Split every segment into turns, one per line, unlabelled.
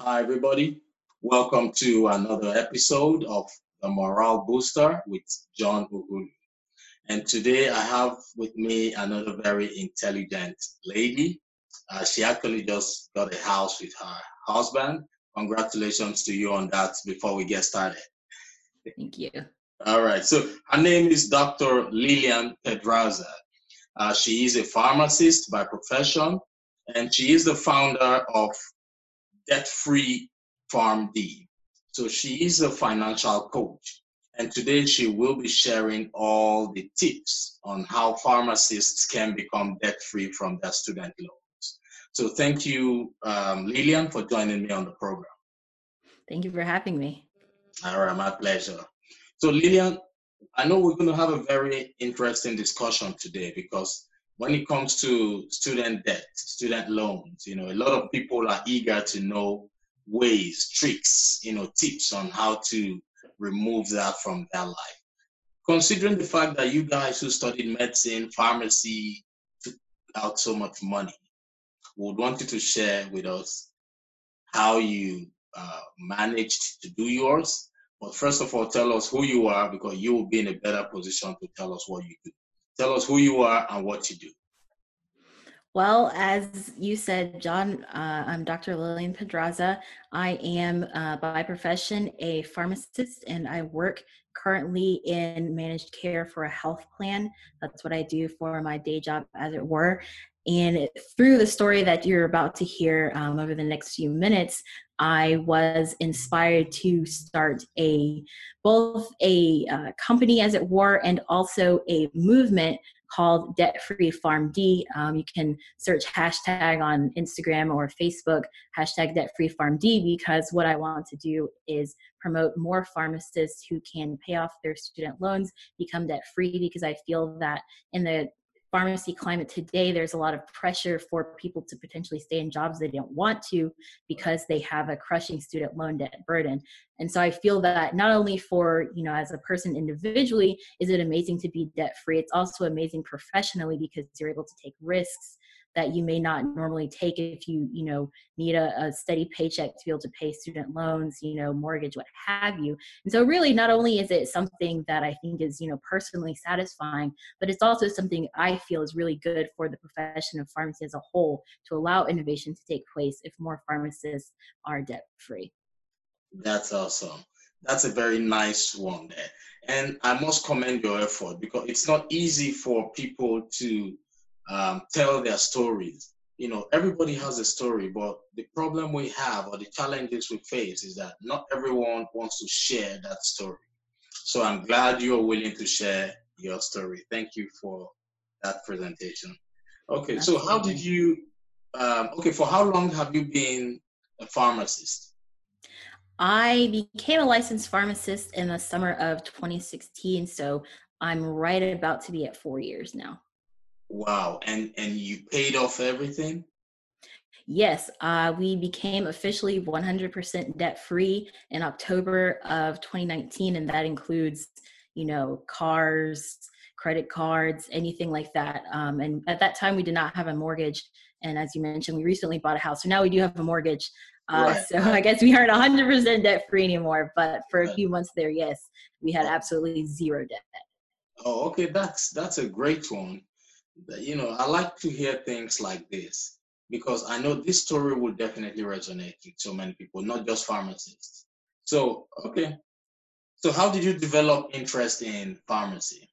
Hi, everybody. Welcome to another episode of the Morale Booster with John Ughulu. And today I have with me another very intelligent lady. Uh, she actually just got a house with her husband. Congratulations to you on that before we get started.
Thank you.
All right. So her name is Dr. Lillian Pedraza. Uh, she is a pharmacist by profession, and she is the founder of Debt Free PharmD. So she is a financial coach. And today she will be sharing all the tips on how pharmacists can become debt free from their student loans. So thank you, um, Lillian, for joining me on the program.
Thank you for having me.
All right, my pleasure. So, Lillian, I know we're going to have a very interesting discussion today because when it comes to student debt, student loans, you know, a lot of people are eager to know ways, tricks, you know, tips on how to remove that from their life. Considering the fact that you guys who studied medicine, pharmacy, took out so much money, would want you to share with us how you uh, managed to do yours. But first of all, tell us who you are because you will be in a better position to tell us what you do. Tell us who you are and what you do.
Well, as you said, John, uh, I'm Dr. Lillian Pedraza. I am uh, by profession a pharmacist and I work currently in managed care for a health plan. That's what I do for my day job, as it were. And through the story that you're about to hear um, over the next few minutes, I was inspired to start a both a uh, company, as it were, and also a movement called Debt Free PharmD. Um, you can search hashtag on Instagram or Facebook, hashtag Debt Free PharmD, because what I want to do is promote more pharmacists who can pay off their student loans, become debt free, because I feel that in the pharmacy climate today, there's a lot of pressure for people to potentially stay in jobs they don't want to because they have a crushing student loan debt burden. And so I feel that not only for, you know, as a person individually, is it amazing to be debt free, it's also amazing professionally because you're able to take risks that you may not normally take if you you know need a, a, steady paycheck to be able to pay student loans you know mortgage what have you. And so really not only is it something that i think is you know personally satisfying but it's also something i feel is really good for the profession of pharmacy as a whole to allow innovation to take place if more pharmacists are debt free
that's awesome. That's a very nice one there. And i must commend your effort because it's not easy for people to um, tell their stories. You know, everybody has a story, but the problem we have or the challenges we face is that not everyone wants to share that story. So I'm glad you're willing to share your story. Thank you for that presentation. Okay, so how did you, um, okay, for how long have you been a pharmacist?
I became a licensed pharmacist in the summer of 2016, so I'm right about to be at four years now.
Wow. And and you paid off everything?
Yes, uh, we became officially 100% debt free in October of 2019, and that includes, you know, cars, credit cards, anything like that. Um, and at that time, we did not have a mortgage. And as you mentioned, we recently bought a house, so now we do have a mortgage. Uh, right. So I guess we aren't 100% debt free anymore. But for a few months there, yes, we had absolutely zero debt.
Oh, okay, that's that's a great one you know, I like to hear things like this because I know this story will definitely resonate with so many people, not just pharmacists. So, okay. So, how did you develop interest in pharmacy?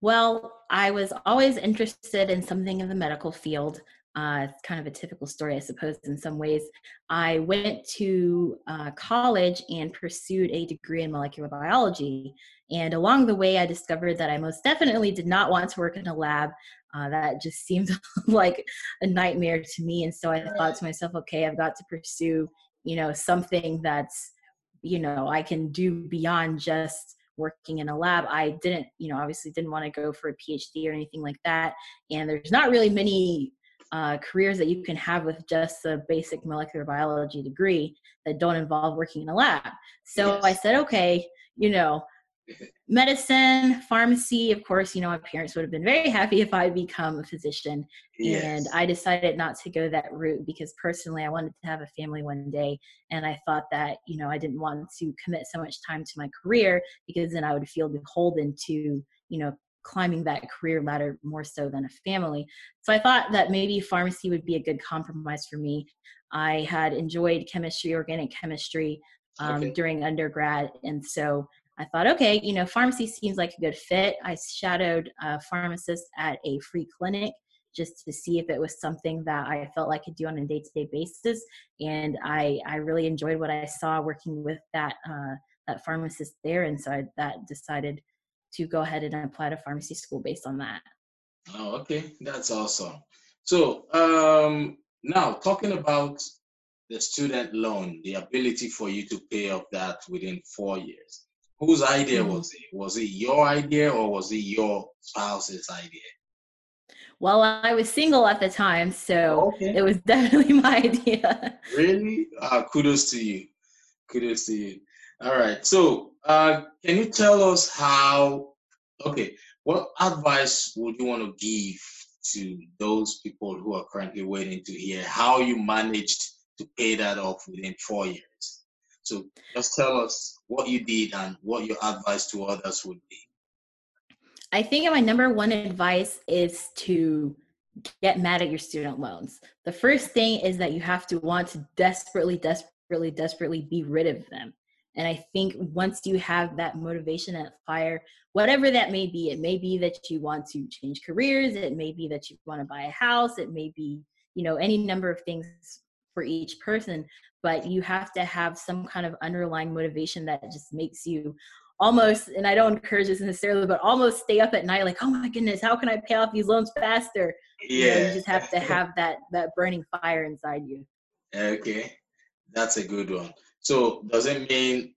Well, I was always interested in something in the medical field. Uh, it's kind of a typical story, I suppose, in some ways. I went to uh, college and pursued a degree in molecular biology. And along the way, I discovered that I most definitely did not want to work in a lab. Uh, that just seemed like a nightmare to me. And so I thought to myself, okay, I've got to pursue, you know, something that's, you know, I can do beyond just working in a lab. I didn't, you know, obviously didn't want to go for a PhD or anything like that. And there's not really many uh, careers that you can have with just a basic molecular biology degree that don't involve working in a lab. So yes. I said, okay, you know, medicine, pharmacy. Of course, you know, my parents would have been very happy if I become a physician. Yes. And I decided not to go that route because personally, I wanted to have a family one day. And I thought that, you know, I didn't want to commit so much time to my career because then I would feel beholden to, you know, climbing that career ladder more so than a family. So I thought that maybe pharmacy would be a good compromise for me. I had enjoyed chemistry, organic chemistry um, okay. during undergrad. And so I thought, okay, you know, pharmacy seems like a good fit. I shadowed a pharmacist at a free clinic just to see if it was something that I felt like I could do on a day-to-day basis. And I, I really enjoyed what I saw working with that uh, that pharmacist there, and so I that decided to go ahead and apply to pharmacy school based on that.
Oh, okay, that's awesome. So um, now talking about the student loan, the ability for you to pay off that within four years. Whose idea mm-hmm. was it? Was it your idea or was it your spouse's idea?
Well, I was single at the time, so okay. it was definitely my idea.
Really? Uh, kudos to you. Kudos to you. All right. So, uh, can you tell us how? Okay, what advice would you want to give to those people who are currently waiting to hear how you managed to pay that off within four years? So, just tell us what you did and what your advice to others would be.
I think my number one advice is to get mad at your student loans. The first thing is that you have to want to desperately, desperately, desperately be rid of them. And I think once you have that motivation that fire, whatever that may be, it may be that you want to change careers, it may be that you want to buy a house, it may be, you know, any number of things for each person, but you have to have some kind of underlying motivation that just makes you almost and i don't encourage this necessarily but almost stay up at night like oh my goodness how can i pay off these loans faster? Yeah you, know, you just have to have that that burning fire inside you.
Okay. That's a good one so does it mean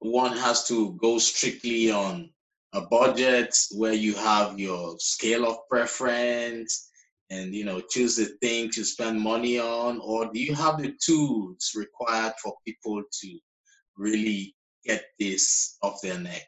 one has to go strictly on a budget where you have your scale of preference and you know choose the thing to spend money on or do you have the tools required for people to really get this off their neck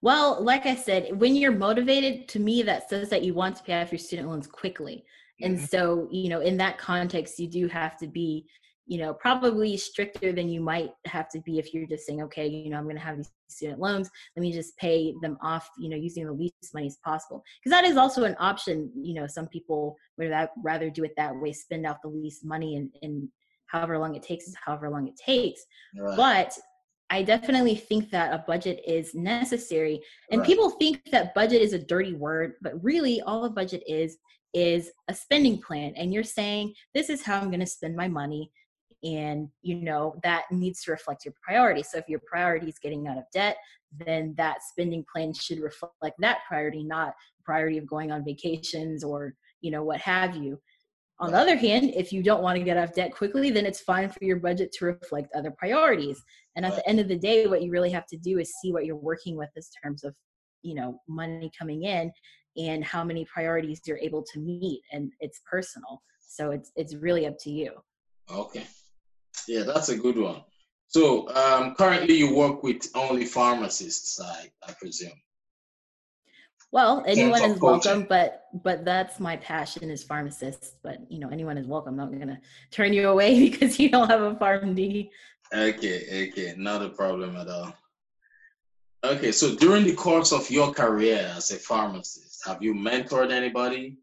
well like i said when you're motivated to me that says that you want to pay off your student loans quickly and mm-hmm. so you know in that context you do have to be you know, probably stricter than you might have to be if you're just saying, okay, you know, I'm going to have these student loans. Let me just pay them off, you know, using the least money as possible. Because that is also an option. You know, some people would rather do it that way, spend out the least money and, and however long it takes is however long it takes. Right. But I definitely think that a budget is necessary. And right. people think that budget is a dirty word, but really all a budget is is a spending plan. And you're saying, this is how I'm going to spend my money and you know that needs to reflect your priority so if your priority is getting out of debt then that spending plan should reflect that priority not priority of going on vacations or you know what have you. On the other hand if you don't want to get out of debt quickly then it's fine for your budget to reflect other priorities. And at the end of the day what you really have to do is see what you're working with in terms of you know money coming in and how many priorities you're able to meet and it's personal. So it's it's really up to you.
Okay yeah, that's a good one. So um, currently you work with only pharmacists, I, I presume.
Well, anyone is welcome, but but that's my passion is pharmacists. But you know, anyone is welcome. I'm not gonna turn you away because you don't have a PharmD.
Okay, okay, not a problem at all. Okay, so during the course of your career as a pharmacist, have you mentored anybody?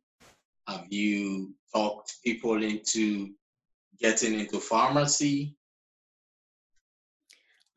Have you talked people into getting into pharmacy?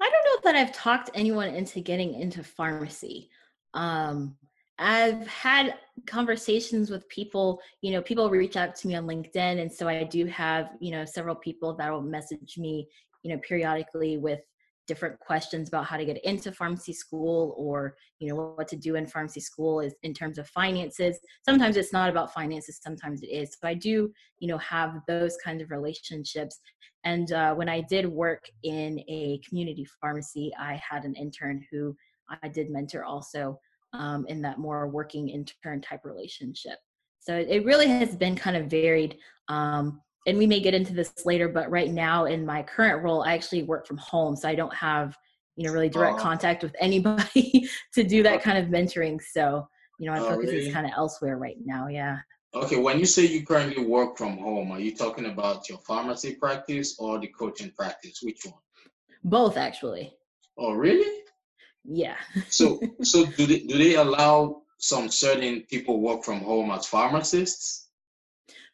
I don't know that I've talked anyone into getting into pharmacy. Um, I've had conversations with people, you know, people reach out to me on LinkedIn. And so I do have, you know, several people that will message me, you know, periodically with different questions about how to get into pharmacy school or you know what to do in pharmacy school is in terms of finances. Sometimes it's not about finances sometimes it is so i do you know have those kinds of relationships. And uh, when i did work in a community pharmacy i had an intern who i did mentor also um, in that more working intern type relationship. So it really has been kind of varied um, and we may get into this later, but right now in my current role, I actually work from home. So I don't have, you know really direct oh. contact with anybody to do that oh. kind of mentoring so you know my oh, focus really? is kind of elsewhere right now yeah.
Okay when you say you currently work from home are you talking about your pharmacy practice or the coaching practice? Which one?
Both actually.
Oh really?
Yeah.
So so do they do they allow some certain people work from home as pharmacists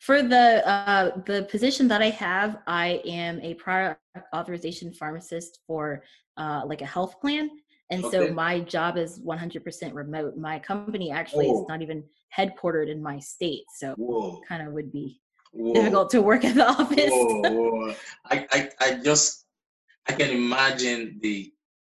for the uh, the position that I have, I am a prior authorization pharmacist for uh, like a health plan, and okay. so my job is 100% remote. My company actually Whoa. is not even headquartered in my state, so kind of would be Whoa. difficult to work at the office.
Whoa, I, I I just I can imagine the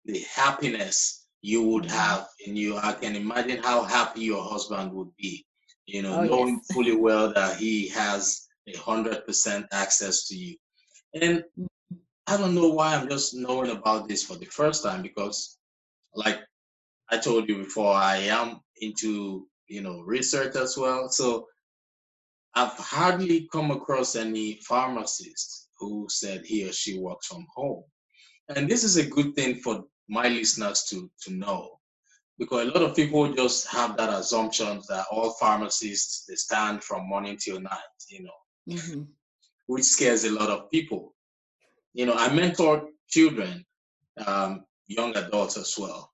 the happiness you would mm-hmm. have in you. I can imagine how happy your husband would be you know, oh, knowing yes. fully well that he has a hundred percent access to you. And. I don't know why I'm just knowing about this for the first time because, like I told you before, I am into you know research as well. So I've hardly come across any pharmacist who said he or she works from home. And this is a good thing for my listeners to to know because a lot of people just have that assumption that all pharmacists they stand from morning till night, you know, mm-hmm. which scares a lot of people. You know, I mentor children, um, young adults as well,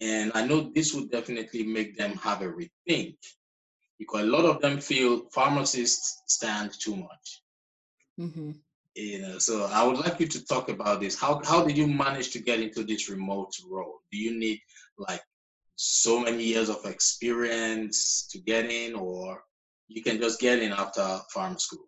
and I know this would definitely make them have a rethink because a lot of them feel pharmacists stand too much. Mm-hmm. You know, so I would like you to talk about this. How how did you manage to get into this remote role? Do you need like so many years of experience to get in, or you can just get in after farm school?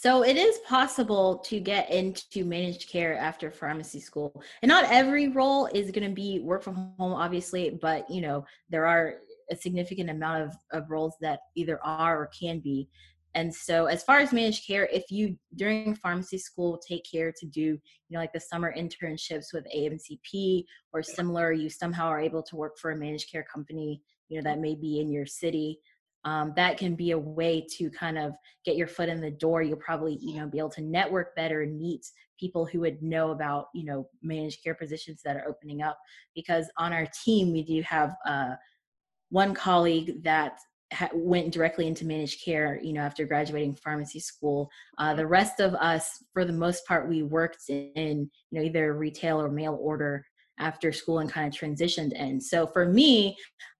So it is possible to get into managed care after pharmacy school. And not every role is going to be work from home, obviously, but you know, there are a significant amount of, of roles that either are or can be. And so, as far as managed care, if you during pharmacy school take care to do, you know, like the summer internships with AMCP or similar, you somehow are able to work for a managed care company, you know, that may be in your city. Um, that can be a way to kind of get your foot in the door. You'll probably, you know, be able to network better and meet people who would know about, you know, managed care positions that are opening up. Because on our team, we do have uh, one colleague that ha- went directly into managed care you know after graduating pharmacy school uh, the rest of us for the most part we worked in you know either retail or mail order after school and kind of transitioned in so for me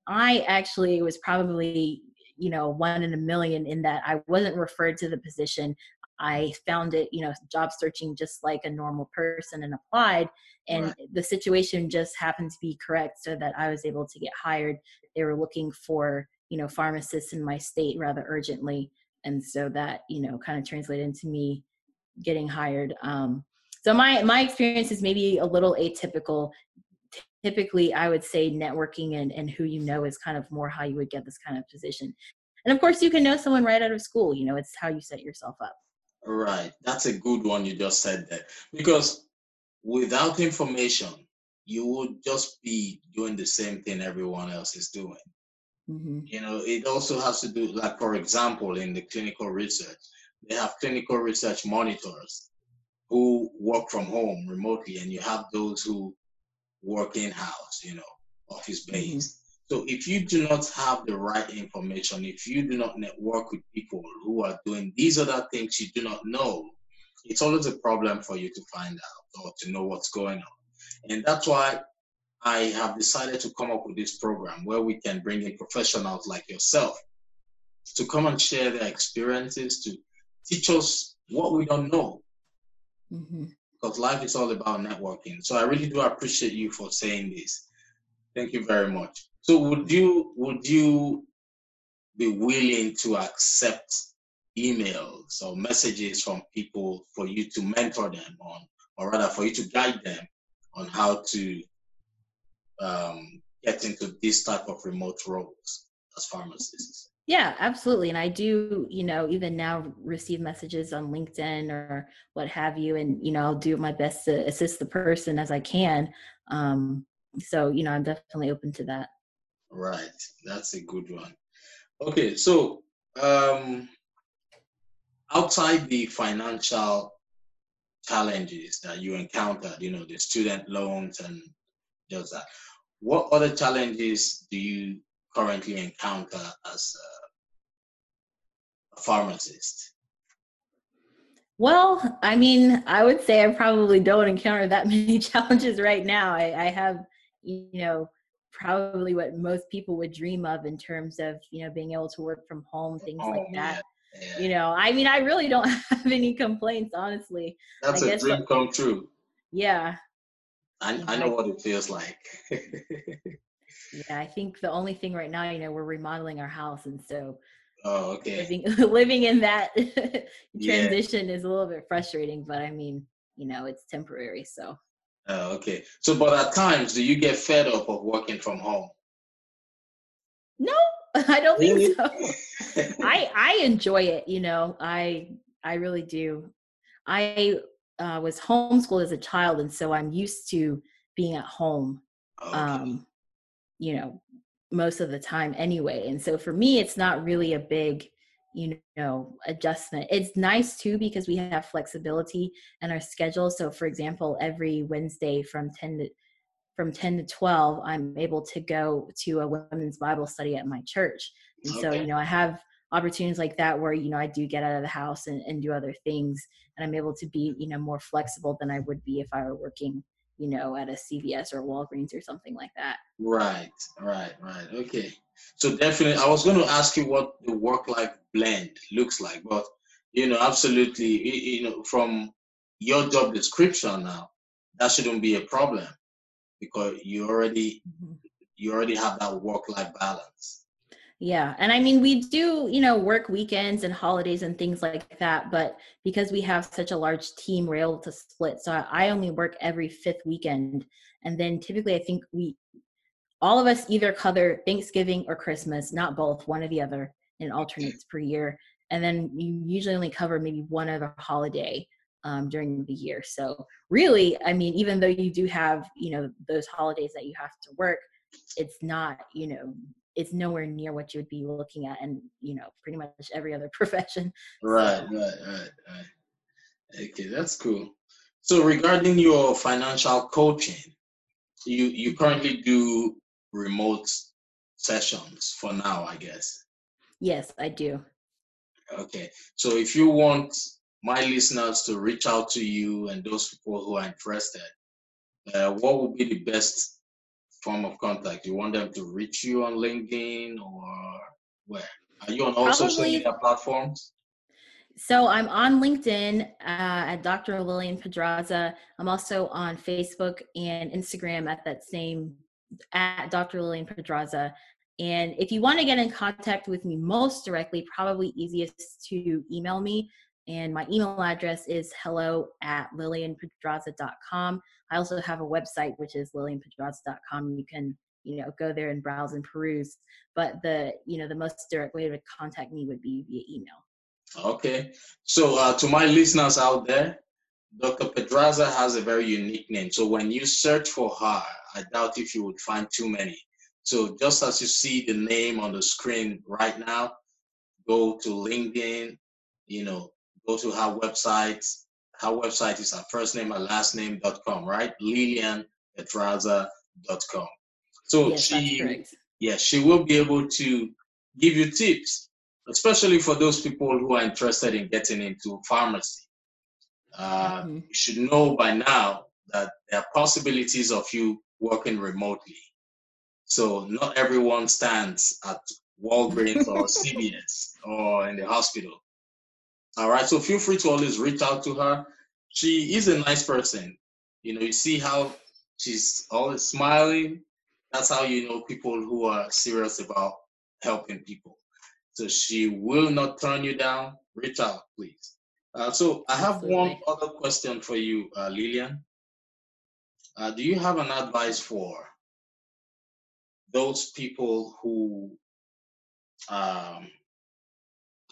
i actually was probably you know one in a million in that i wasn't referred to the position I found it, you know, job searching just like a normal person and applied. And right. the situation just happened to be correct so that I was able to get hired. They were looking for you know pharmacists in my state rather urgently and so that you know kind of translated into me getting hired um, so my my experience is maybe a little atypical. Typically i would say networking and, and who you know is kind of more how you would get this kind of position and of course you can know someone right out of school you know it's how you set yourself up.
Right that's a good one you just said that because without information you would just be doing the same thing everyone else is doing Mm-hmm. You know, it also has to do, like, for example, in the clinical research, they have clinical research monitors who work from home remotely, and you have those who work in house, you know, office based. Mm-hmm. So if you do not have the right information, if you do not network with people who are doing these other things you do not know, it's always a problem for you to find out or to know what's going on. And that's why I have decided to come up with this program where we can bring in professionals like yourself to come and share their experiences, to teach us what we don't know. Mm-hmm. Because life is all about networking. So I really do appreciate you for saying this. Thank you very much. So would you would you be willing to accept emails or messages from people for you to mentor them on, or rather for you to guide them on how to um, get into this type of remote roles as pharmacists.
Yeah, absolutely. And I do, you know, even now receive messages on LinkedIn or what have you. And, you know, I'll do my best to assist the person as I can. Um, so, you know, I'm definitely open to that.
Right. That's a good one. Okay. So, um, outside the financial challenges that you encountered, you know, the student loans and just that. What other challenges do you currently encounter as a pharmacist?
Well, I mean, I would say I probably don't encounter that many challenges right now. I, I have, you know, probably what most people would dream of in terms of, you know, being able to work from home, things oh, like that. Yeah. You know, I mean, I really don't have any complaints, honestly.
That's
I
a dream come true.
Yeah.
I, I know what it feels like.
yeah, I think the only thing right now, you know, we're remodeling our house. And so
Oh, okay.
Living, living in that transition yeah. is a little bit frustrating, but I mean, you know, it's temporary. So.
Oh, okay. So, but at times, do you get fed up of working from home?
No, I don't think so. I I enjoy it. You know, I I really do. I uh, was homeschooled as a child, and so I'm used to being at home. Okay. Um, you know, most of the time anyway. And so for me, it's not really a big, you know, adjustment. It's nice too because we have flexibility in our schedule. So for example, every Wednesday from 10 to from 10 to 12, I'm able to go to a women's Bible study at my church. And okay. so, you know, I have opportunities like that where, you know, I do get out of the house and, and do other things and I'm able to be, you know, more flexible than I would be if I were working you know, at a CVS or Walgreens or something like that.
Right, right, right. Okay. So definitely, I was going to ask you what the work-life blend looks like, but you know, absolutely, you know, from your job description now, that shouldn't be a problem because you already mm-hmm. you already have that work-life balance.
Yeah. And I mean, we do, you know, work weekends and holidays and things like that. But because we have such a large team, we're able to split. So I only work every fifth weekend. And then typically, I think we, all of us either cover Thanksgiving or Christmas, not both, one or the other, in alternates per year. And then you usually only cover maybe one other holiday um, during the year. So really, I mean, even though you do have, you know, those holidays that you have to work, it's not, you know, it's nowhere near what you would be looking at and you know pretty much every other profession
right right right right. Okay that's cool. So regarding your financial coaching you you currently do remote sessions for now i guess?
Yes i do.
Okay so if you want my listeners to reach out to you and those people who are interested uh, what would be the best form of contact? You want them to reach you on LinkedIn or where? Are you on all Probably, social media platforms?
So I'm on LinkedIn uh, at Dr. Lillian Pedraza. I'm also on Facebook and Instagram at that same at Dr. Lillian Pedraza. And if you want to get in contact with me most directly, probably easiest to email me. And my email address is hello at lillianpedraza.com. I also have a website, which is lillianpedraza.com. You can, you know, go there and browse and peruse. But the, you know, the most direct way to contact me would be via email.
Okay. So uh, to my listeners out there, Dr. Pedraza has a very unique name. So when you search for her, I doubt if you would find too many. So just as you see the name on the screen right now, go to LinkedIn, you know, go to her website. Her website is her first name and last name.com, right? LillianPedraza.com. So yes, she, yes, she will be able to give you tips, especially for those people who are interested in getting into pharmacy. Uh, mm-hmm. You should know by now that there are possibilities of you working remotely. So not everyone stands at Walgreens or CVS or in the hospital. All right. So feel free to always reach out to her. She is a nice person. You know, you see how she's always smiling. That's how you know people who are serious about helping people. So she will not turn you down. Reach out, please. Uh, so I have Absolutely. one other question for you, uh, Lillian. Uh, do you have an advice for those people who um,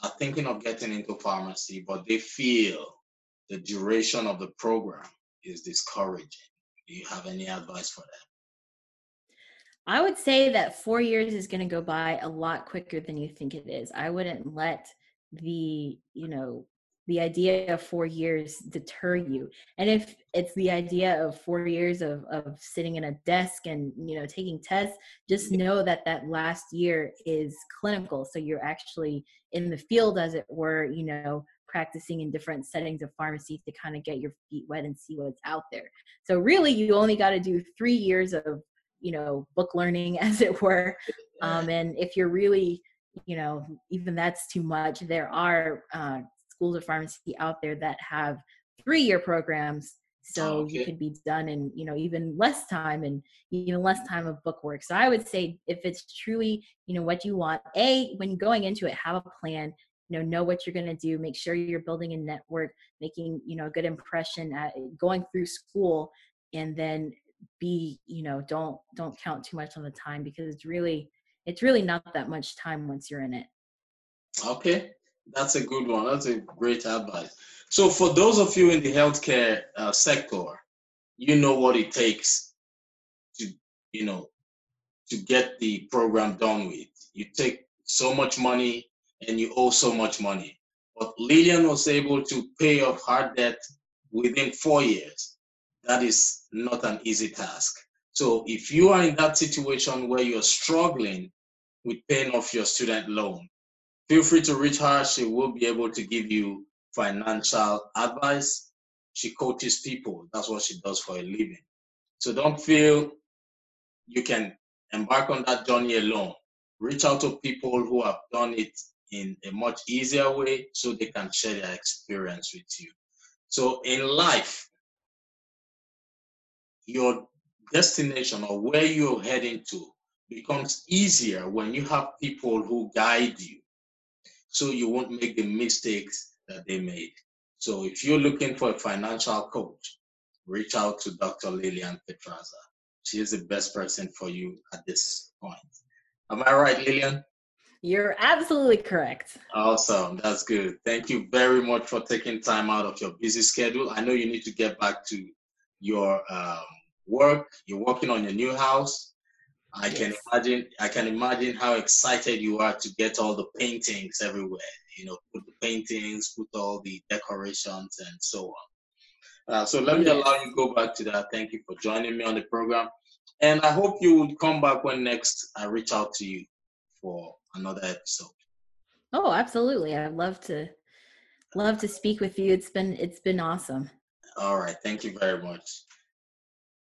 are thinking of getting into pharmacy, but they feel the duration of the program is discouraging. Do you have any advice for them?
I would say that four years is going to go by a lot quicker than you think it is. I wouldn't let the, you know, the idea of four years deter you. And if it's the idea of four years of, of sitting in a desk and you know taking tests just know that that last year is clinical. So you're actually in the field as it were you know practicing in different settings of pharmacy to kind of get your feet wet and see what's out there. So really you only got to do three years of you know book learning as it were. Um, and if you're really you know even that's too much there are uh, schools of pharmacy out there that have three year programs so oh, okay. you could be done in you know even less time and even less time of book work. So i would say if it's truly you know what you want a when going into it have a plan you know know what you're going to do make sure you're building a network making you know a good impression at going through school and then be you know don't don't count too much on the time because it's really it's really not that much time once you're in it.
Okay that's a good one. That's a great advice. So, for those of you in the healthcare uh, sector, you know what it takes to, you know, to get the program done with. You take so much money and you owe so much money. But Lillian was able to pay off her debt within four years. That is not an easy task. So, if you are in that situation where you're struggling with paying off your student loan, feel free to reach her. She will be able to give you financial advice. She coaches people. That's what she does for a living. So don't feel you can embark on that journey alone. Reach out to people who have done it in a much easier way so they can share their experience with you. So in life, your destination or where you're heading to becomes easier when you have people who guide you so you won't make the mistakes that they made. So if you're looking for a financial coach, reach out to Dr. Lillian Pedraza. She is the best person for you at this point. Am I right, Lillian?
You're absolutely correct.
Awesome. That's good. Thank you very much for taking time out of your busy schedule. I know you need to get back to your um, work. You're working on your new house. I yes. can imagine. I can imagine how excited you are to get all the paintings everywhere. You know, put the paintings, put all the decorations, and so on. Uh, so let me allow you go back to that. Thank you for joining me on the program, and I hope you would come back when next I reach out to you for another episode.
Oh, absolutely! I'd love to love to speak with you. It's been it's been awesome.
All right. Thank you very much.